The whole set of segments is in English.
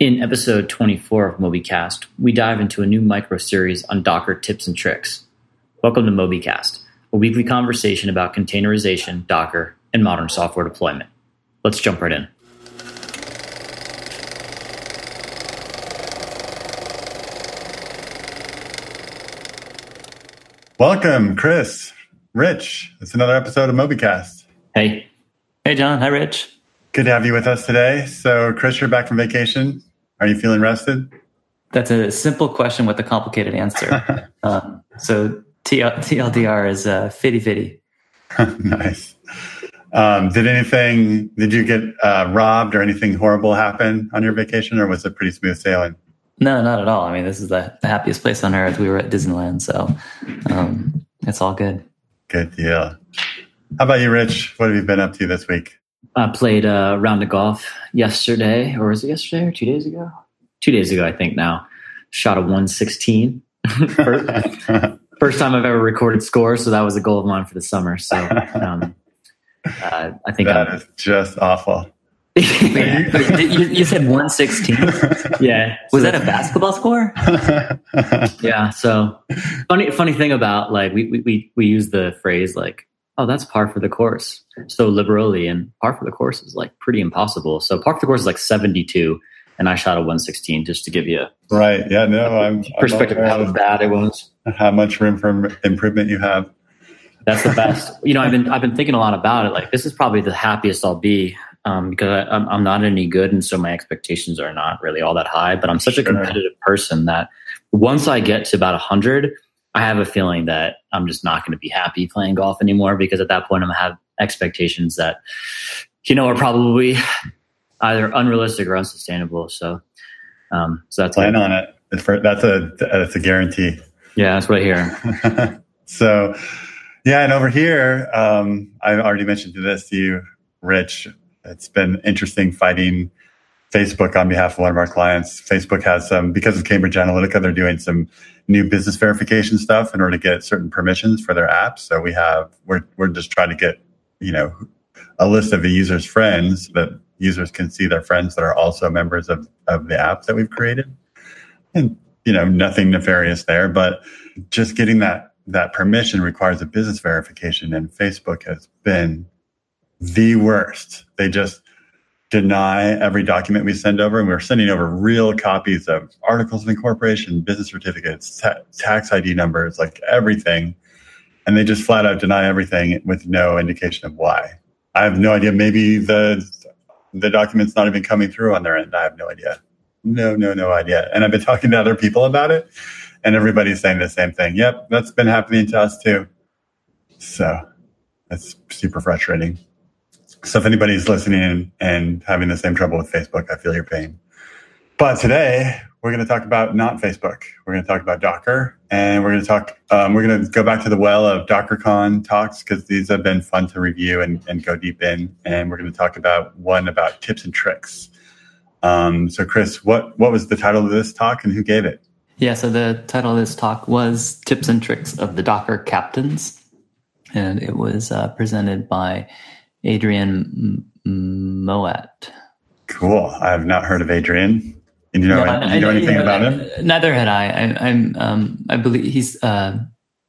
In episode 24 of MobyCast, we dive into a new micro series on Docker tips and tricks. Welcome to MobyCast, a weekly conversation about containerization, Docker, and modern software deployment. Let's jump right in. Welcome, Chris, Rich. It's another episode of MobyCast. Hey. Hey, John. Hi, Rich. Good to have you with us today. So, Chris, you're back from vacation. Are you feeling rested? That's a simple question with a complicated answer. um, so TLDR is uh, fitty fitty. nice. Um, did anything? Did you get uh, robbed or anything horrible happen on your vacation, or was it pretty smooth sailing? No, not at all. I mean, this is the, the happiest place on earth. We were at Disneyland, so um, it's all good. Good deal. How about you, Rich? What have you been up to this week? I played a round of golf yesterday, or was it yesterday or two days ago? Two days ago, I think now. Shot a 116. first, first time I've ever recorded score, so that was a goal of mine for the summer. So um, uh, I think that I'm, is just awful. yeah. you, you, said 116? Yeah. Was so that a basketball score? yeah. So funny, funny thing about like we, we, we use the phrase like oh, that's par for the course so liberally. And par for the course is like pretty impossible. So par for the course is like 72, and I shot a 116 just to give you a right. Yeah, no, I'm perspective I'm how bad it was. How much room for improvement you have. That's the best. you know, I've been I've been thinking a lot about it. Like this is probably the happiest I'll be um, because I, am I'm not any good, and so my expectations are not really all that high. But I'm such a competitive person that once I get to about 100, I have a feeling that I'm just not going to be happy playing golf anymore because at that point I'm going to have expectations that, you know, are probably either unrealistic or unsustainable. So, um, so that's plan on it. That's a that's a guarantee. Yeah, that's what I hear. so, yeah, and over here, um, I already mentioned this to you, Rich. It's been interesting fighting Facebook on behalf of one of our clients. Facebook has some, because of Cambridge Analytica, they're doing some new business verification stuff in order to get certain permissions for their apps. So we have, we're, we're just trying to get, you know, a list of the user's friends that users can see their friends that are also members of, of the app that we've created. And, you know, nothing nefarious there, but just getting that, that permission requires a business verification and Facebook has been the worst. They just, deny every document we send over. And we're sending over real copies of articles of incorporation, business certificates, ta- tax ID numbers, like everything. And they just flat out deny everything with no indication of why. I have no idea. Maybe the the document's not even coming through on their end. I have no idea. No, no, no idea. And I've been talking to other people about it, and everybody's saying the same thing. Yep, that's been happening to us too. So that's super frustrating. So if anybody's listening and having the same trouble with Facebook, I feel your pain. But today we're going to talk about not Facebook. We're going to talk about Docker, and we're going to talk. Um, we're going to go back to the well of DockerCon talks because these have been fun to review and, and go deep in. And we're going to talk about one about tips and tricks. Um, so, Chris, what what was the title of this talk, and who gave it? Yeah, so the title of this talk was "Tips and Tricks of the Docker Captains," and it was uh, presented by Adrian Mouat. Cool. I have not heard of Adrian. And you know, no, you know anything about him? Neither had I. I am um, I believe he's uh,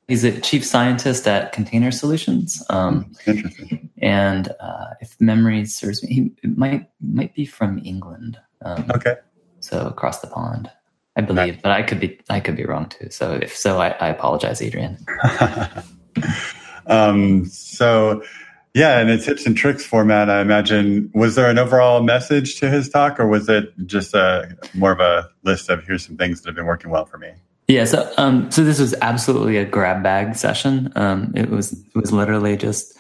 he's a chief scientist at Container Solutions. Um, Interesting. And uh, if memory serves me, he might might be from England. Um, okay. So across the pond, I believe, but I could be I could be wrong too. So if so, I, I apologize, Adrian. um, so yeah, in a tips and tricks format, I imagine. Was there an overall message to his talk, or was it just a more of a list of here's some things that have been working well for me? Yeah, so um, so this was absolutely a grab bag session. Um, it was it was literally just,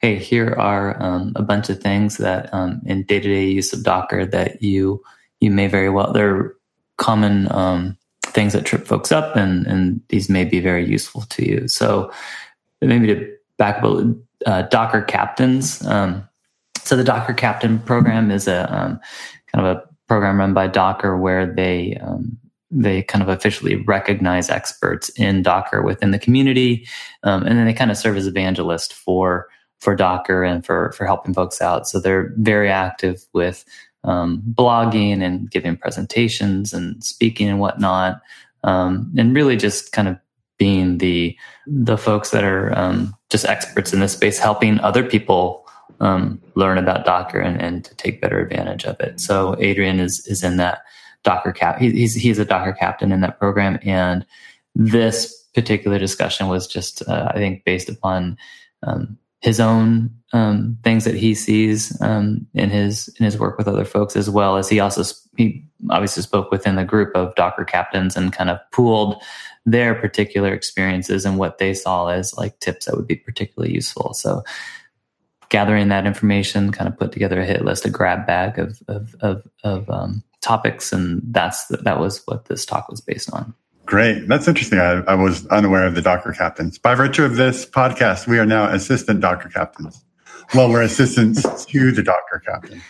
hey, here are um, a bunch of things that um, in day to day use of Docker that you you may very well they're common um, things that trip folks up, and and these may be very useful to you. So maybe to back up uh, Docker captains. Um, so the Docker captain program is a um, kind of a program run by Docker where they um, they kind of officially recognize experts in Docker within the community, um, and then they kind of serve as evangelist for for Docker and for for helping folks out. So they're very active with um, blogging and giving presentations and speaking and whatnot, um, and really just kind of being the the folks that are um, just experts in this space, helping other people um, learn about Docker and, and to take better advantage of it. So Adrian is is in that Docker cap. He, he's he's a Docker captain in that program, and this particular discussion was just uh, I think based upon um, his own um, things that he sees um, in his in his work with other folks, as well as he also he obviously spoke within the group of Docker captains and kind of pooled their particular experiences and what they saw as like tips that would be particularly useful. So gathering that information, kind of put together a hit list, a grab bag of of of, of um, topics, and that's that was what this talk was based on. Great, that's interesting. I, I was unaware of the Docker captains. By virtue of this podcast, we are now assistant Docker captains. Well, we're assistants to the Docker captain.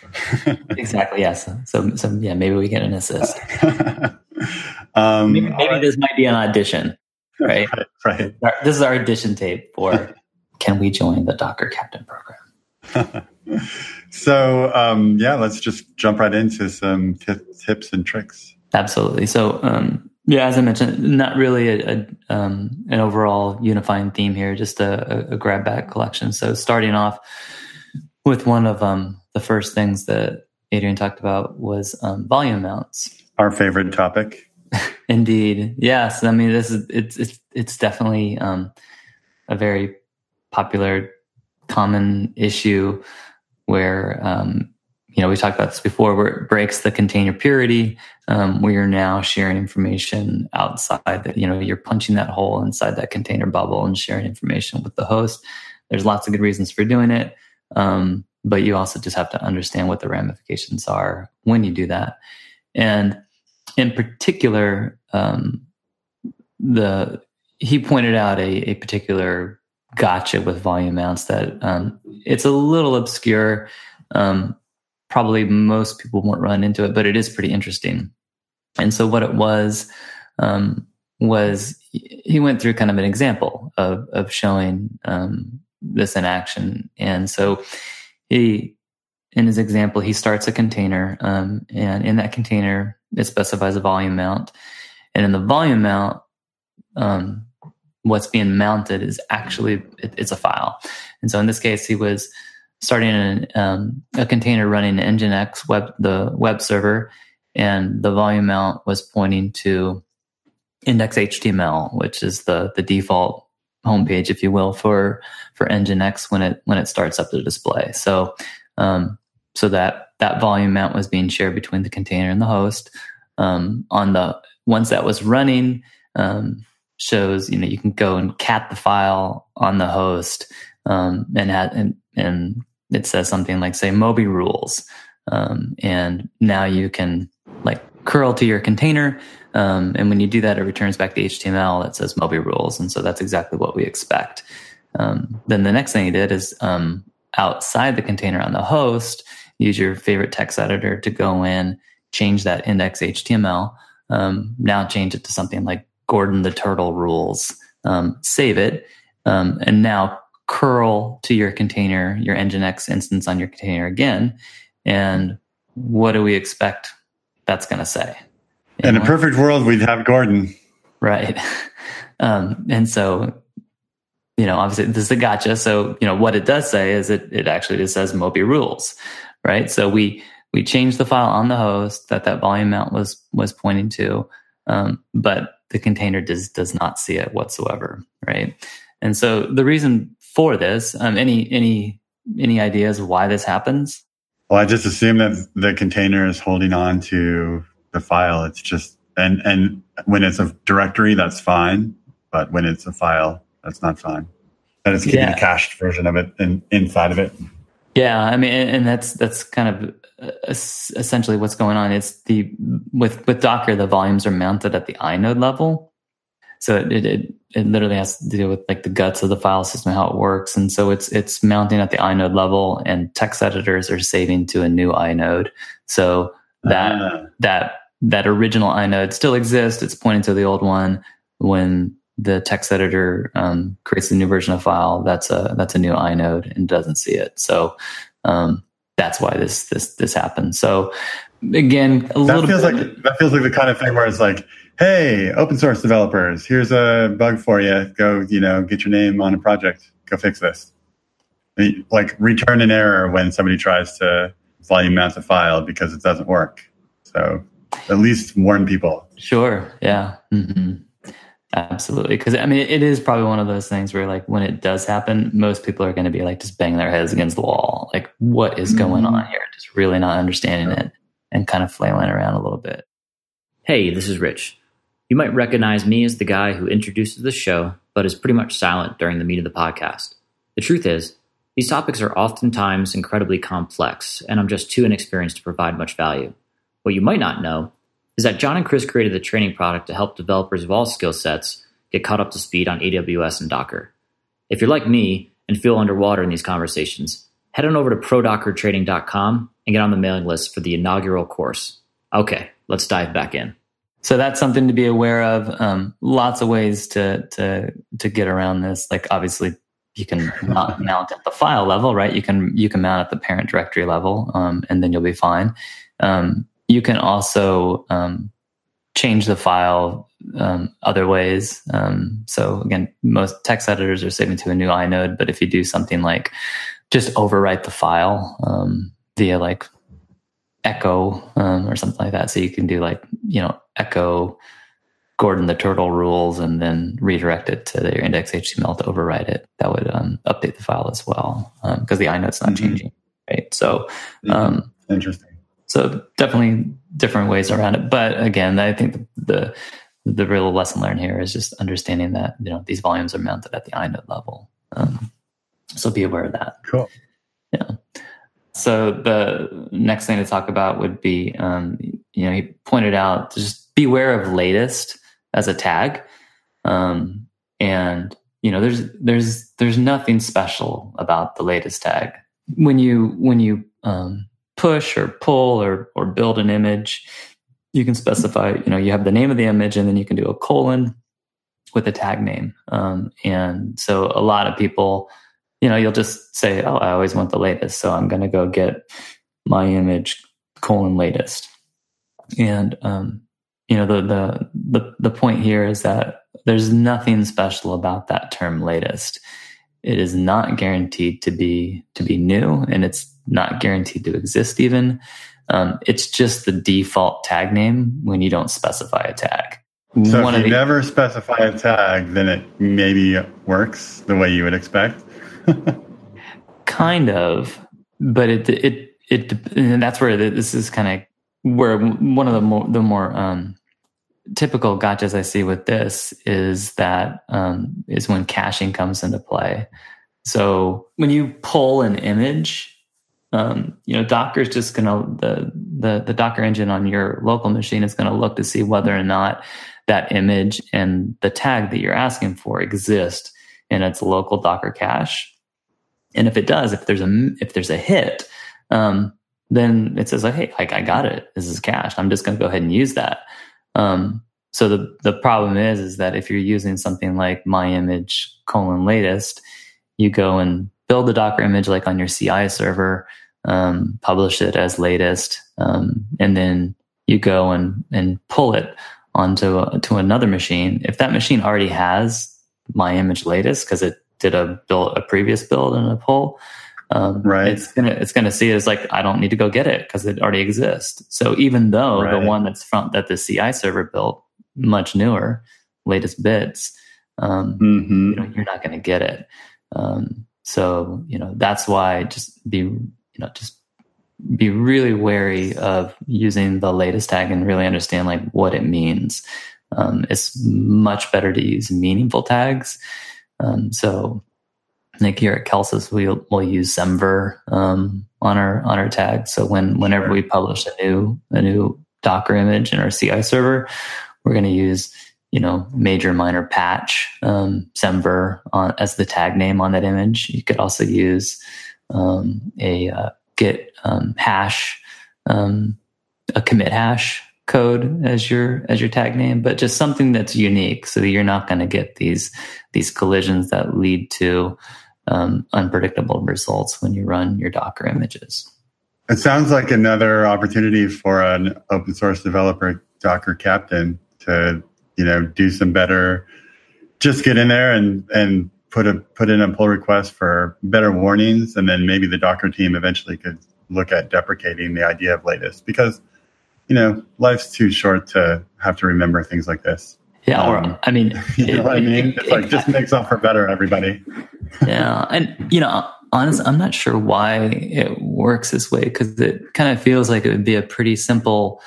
exactly. Yes. So, so yeah, maybe we get an assist. um, maybe, maybe right. this might be an audition, right? right. right. This is our audition tape for can we join the Docker captain program? so um, yeah, let's just jump right into some t- tips and tricks. Absolutely. So um, yeah, as I mentioned, not really a, a um, an overall unifying theme here, just a, a, grab bag collection. So starting off with one of um, the first things that Adrian talked about was um, volume mounts. Our favorite topic. Indeed, yes. I mean, this is it's it's it's definitely um, a very popular, common issue where um, you know we talked about this before, where it breaks the container purity, um, where you're now sharing information outside that you know you're punching that hole inside that container bubble and sharing information with the host. There's lots of good reasons for doing it, um, but you also just have to understand what the ramifications are when you do that. And in particular, um, the he pointed out a, a particular gotcha with volume mounts that um, it's a little obscure. Um, probably most people won't run into it, but it is pretty interesting. And so what it was um, was he went through kind of an example of of showing um, this in action. And so he, in his example, he starts a container, um, and in that container it specifies a volume mount, and in the volume mount, um, what's being mounted is actually it, it's a file. And so in this case, he was starting an, um, a container running Nginx web the web server, and the volume mount was pointing to index.html, which is the the default homepage, if you will, for for Nginx when it when it starts up the display. So um, so that that volume mount was being shared between the container and the host. Um, on the once that was running, um, shows you know you can go and cat the file on the host um, and, and and it says something like say Moby rules, um, and now you can like curl to your container. Um, and when you do that, it returns back the HTML that says Moby rules. And so that's exactly what we expect. Um, then the next thing you did is um, outside the container on the host, use your favorite text editor to go in, change that index HTML. Um, now change it to something like Gordon the Turtle rules. Um, save it, um, and now curl to your container, your Nginx instance on your container again. And what do we expect that's going to say? You In a perfect world, we'd have Gordon. Right. Um, and so, you know, obviously this is a gotcha. So, you know, what it does say is it, it actually just says Moby rules, right? So we, we changed the file on the host that that volume mount was, was pointing to. Um, but the container does, does not see it whatsoever. Right. And so the reason for this, um, any, any, any ideas why this happens? Well, I just assume that the container is holding on to the file. It's just, and, and when it's a directory, that's fine. But when it's a file, that's not fine. And it's keeping yeah. a cached version of it in, inside of it. Yeah. I mean, and that's, that's kind of uh, essentially what's going on. It's the, with, with Docker, the volumes are mounted at the inode level. So it, it, it literally has to do with like the guts of the file system, how it works. And so it's, it's mounting at the inode level and text editors are saving to a new inode. So that, uh. that, that original inode still exists. It's pointing to the old one. When the text editor um, creates a new version of file, that's a, that's a new inode and doesn't see it. So, um, that's why this this this happened. So again, a that feels bit, like that feels like the kind of thing where it's like, hey, open source developers, here's a bug for you. Go, you know, get your name on a project. Go fix this. Like return an error when somebody tries to volume mount a file because it doesn't work. So at least warn people. Sure. Yeah. Mm-hmm. Absolutely. Because I mean, it is probably one of those things where, like, when it does happen, most people are going to be like just banging their heads against the wall. Like, what is going mm-hmm. on here? Just really not understanding it and kind of flailing around a little bit. Hey, this is Rich. You might recognize me as the guy who introduces the show, but is pretty much silent during the meat of the podcast. The truth is, these topics are oftentimes incredibly complex, and I'm just too inexperienced to provide much value. What you might not know is that John and Chris created the training product to help developers of all skill sets get caught up to speed on AWS and Docker. If you're like me and feel underwater in these conversations, head on over to prodockertraining.com and get on the mailing list for the inaugural course. Okay, let's dive back in. So that's something to be aware of. Um, lots of ways to to to get around this. Like obviously, you can mount at the file level, right? You can you can mount at the parent directory level, um, and then you'll be fine. Um, you can also um, change the file um, other ways. Um, so again, most text editors are saving to a new inode, but if you do something like just overwrite the file um, via like echo um, or something like that, so you can do like you know echo Gordon the turtle rules and then redirect it to your index HTML to overwrite it. That would um, update the file as well because the inode's not mm-hmm. changing, right? So interesting so definitely different ways around it. But again, I think the, the, the real lesson learned here is just understanding that you know these volumes are mounted at the inode level. Um, so be aware of that. Cool. Yeah. So the next thing to talk about would be, um, you know, he pointed out just beware of latest as a tag, um, and you know, there's there's there's nothing special about the latest tag when you when you um, push or pull or or build an image, you can specify. You know, you have the name of the image, and then you can do a colon with a tag name. Um, and so a lot of people, you know, you'll just say, "Oh, I always want the latest, so I'm going to go get my image colon latest." And um, you know, the the the the point here is that there's nothing special about that term latest. It is not guaranteed to be to be new, and it's not guaranteed to exist even. Um, it's just the default tag name when you don't specify a tag. So One if you the, never specify a tag, then it maybe works the way you would expect. kind of, but it it it and that's where this is kind of where one of the more the more um, typical gotchas I see with this is that um, is when caching comes into play. So when you pull an image um, you know, Docker is just going to the, the the Docker engine on your local machine is going to look to see whether or not that image and the tag that you're asking for exist in its local Docker cache. And if it does, if there's a if there's a hit, um, then it says like, hey, I, I got it. This is cached. I'm just going to go ahead and use that. Um, so the the problem is is that if you're using something like my image colon latest, you go and build the Docker image like on your CI server um, publish it as latest, um, and then you go and and pull it onto a, to another machine. If that machine already has my image latest because it did a build a previous build and a pull, um, right? It's gonna it's gonna see it as like I don't need to go get it because it already exists. So even though right. the one that's front that the CI server built much newer, latest bits, um, mm-hmm. you know, you're not going to get it. Um, so you know that's why just be you know, just be really wary of using the latest tag and really understand like what it means. Um, it's much better to use meaningful tags. Um, so, like here at Kelsus, we'll, we'll use semver um, on our on our tag. So when whenever we publish a new a new Docker image in our CI server, we're going to use you know major minor patch um, semver on, as the tag name on that image. You could also use um, a uh, git um, hash, um, a commit hash code as your as your tag name, but just something that's unique, so that you're not going to get these these collisions that lead to um, unpredictable results when you run your Docker images. It sounds like another opportunity for an open source developer, Docker Captain, to you know do some better. Just get in there and and put a put in a pull request for better warnings, and then maybe the Docker team eventually could look at deprecating the idea of latest because you know life's too short to have to remember things like this. Yeah, um, or I mean, you know it, what I mean? It, it's like it, just makes up for better, everybody. yeah, and you know, honestly, I'm not sure why it works this way because it kind of feels like it would be a pretty simple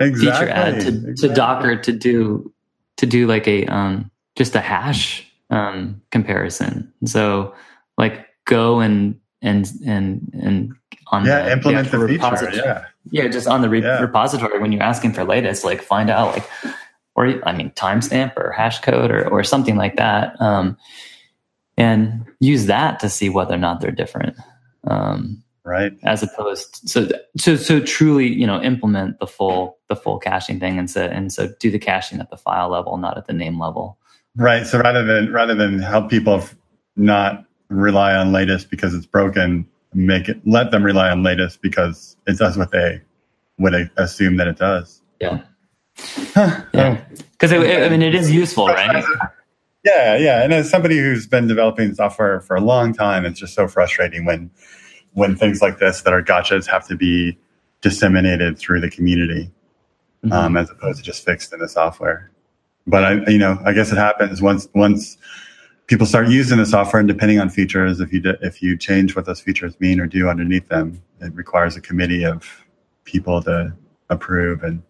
exactly, feature add to, exactly. to Docker to do to do like a um, just a hash um, comparison. So like go and and and and on yeah the, implement the, the feature yeah yeah just on the re- yeah. repository when you're asking for latest like find out like or I mean timestamp or hash code or or something like that um, and use that to see whether or not they're different um, right as opposed so so so truly you know implement the full the full caching thing and so and so do the caching at the file level not at the name level Right. So rather than rather than help people not rely on latest because it's broken, make it let them rely on latest because it does what they would assume that it does. Yeah. yeah. Because I mean, it is useful, right? Yeah, yeah. And as somebody who's been developing software for a long time, it's just so frustrating when when things like this that are gotchas have to be disseminated through the community mm-hmm. um, as opposed to just fixed in the software but I, you know, I guess it happens once once people start using the software, and depending on features, if you do, if you change what those features mean or do underneath them, it requires a committee of people to approve and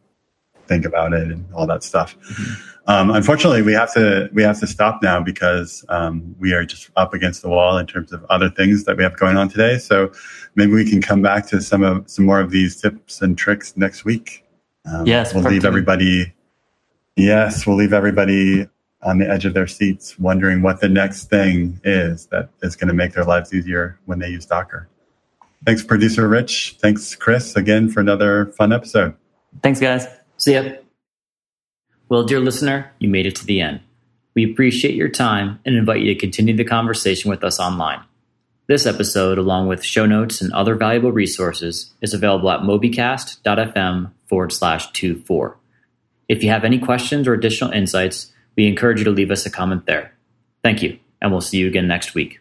think about it and all that stuff. Mm-hmm. Um, unfortunately, we have to we have to stop now because um, we are just up against the wall in terms of other things that we have going on today. So maybe we can come back to some of some more of these tips and tricks next week. Um, yes, we'll leave everybody Yes, we'll leave everybody on the edge of their seats wondering what the next thing is that is going to make their lives easier when they use Docker. Thanks, producer Rich. Thanks, Chris, again for another fun episode. Thanks, guys. See ya. Well, dear listener, you made it to the end. We appreciate your time and invite you to continue the conversation with us online. This episode, along with show notes and other valuable resources, is available at mobycast.fm forward slash two four. If you have any questions or additional insights, we encourage you to leave us a comment there. Thank you, and we'll see you again next week.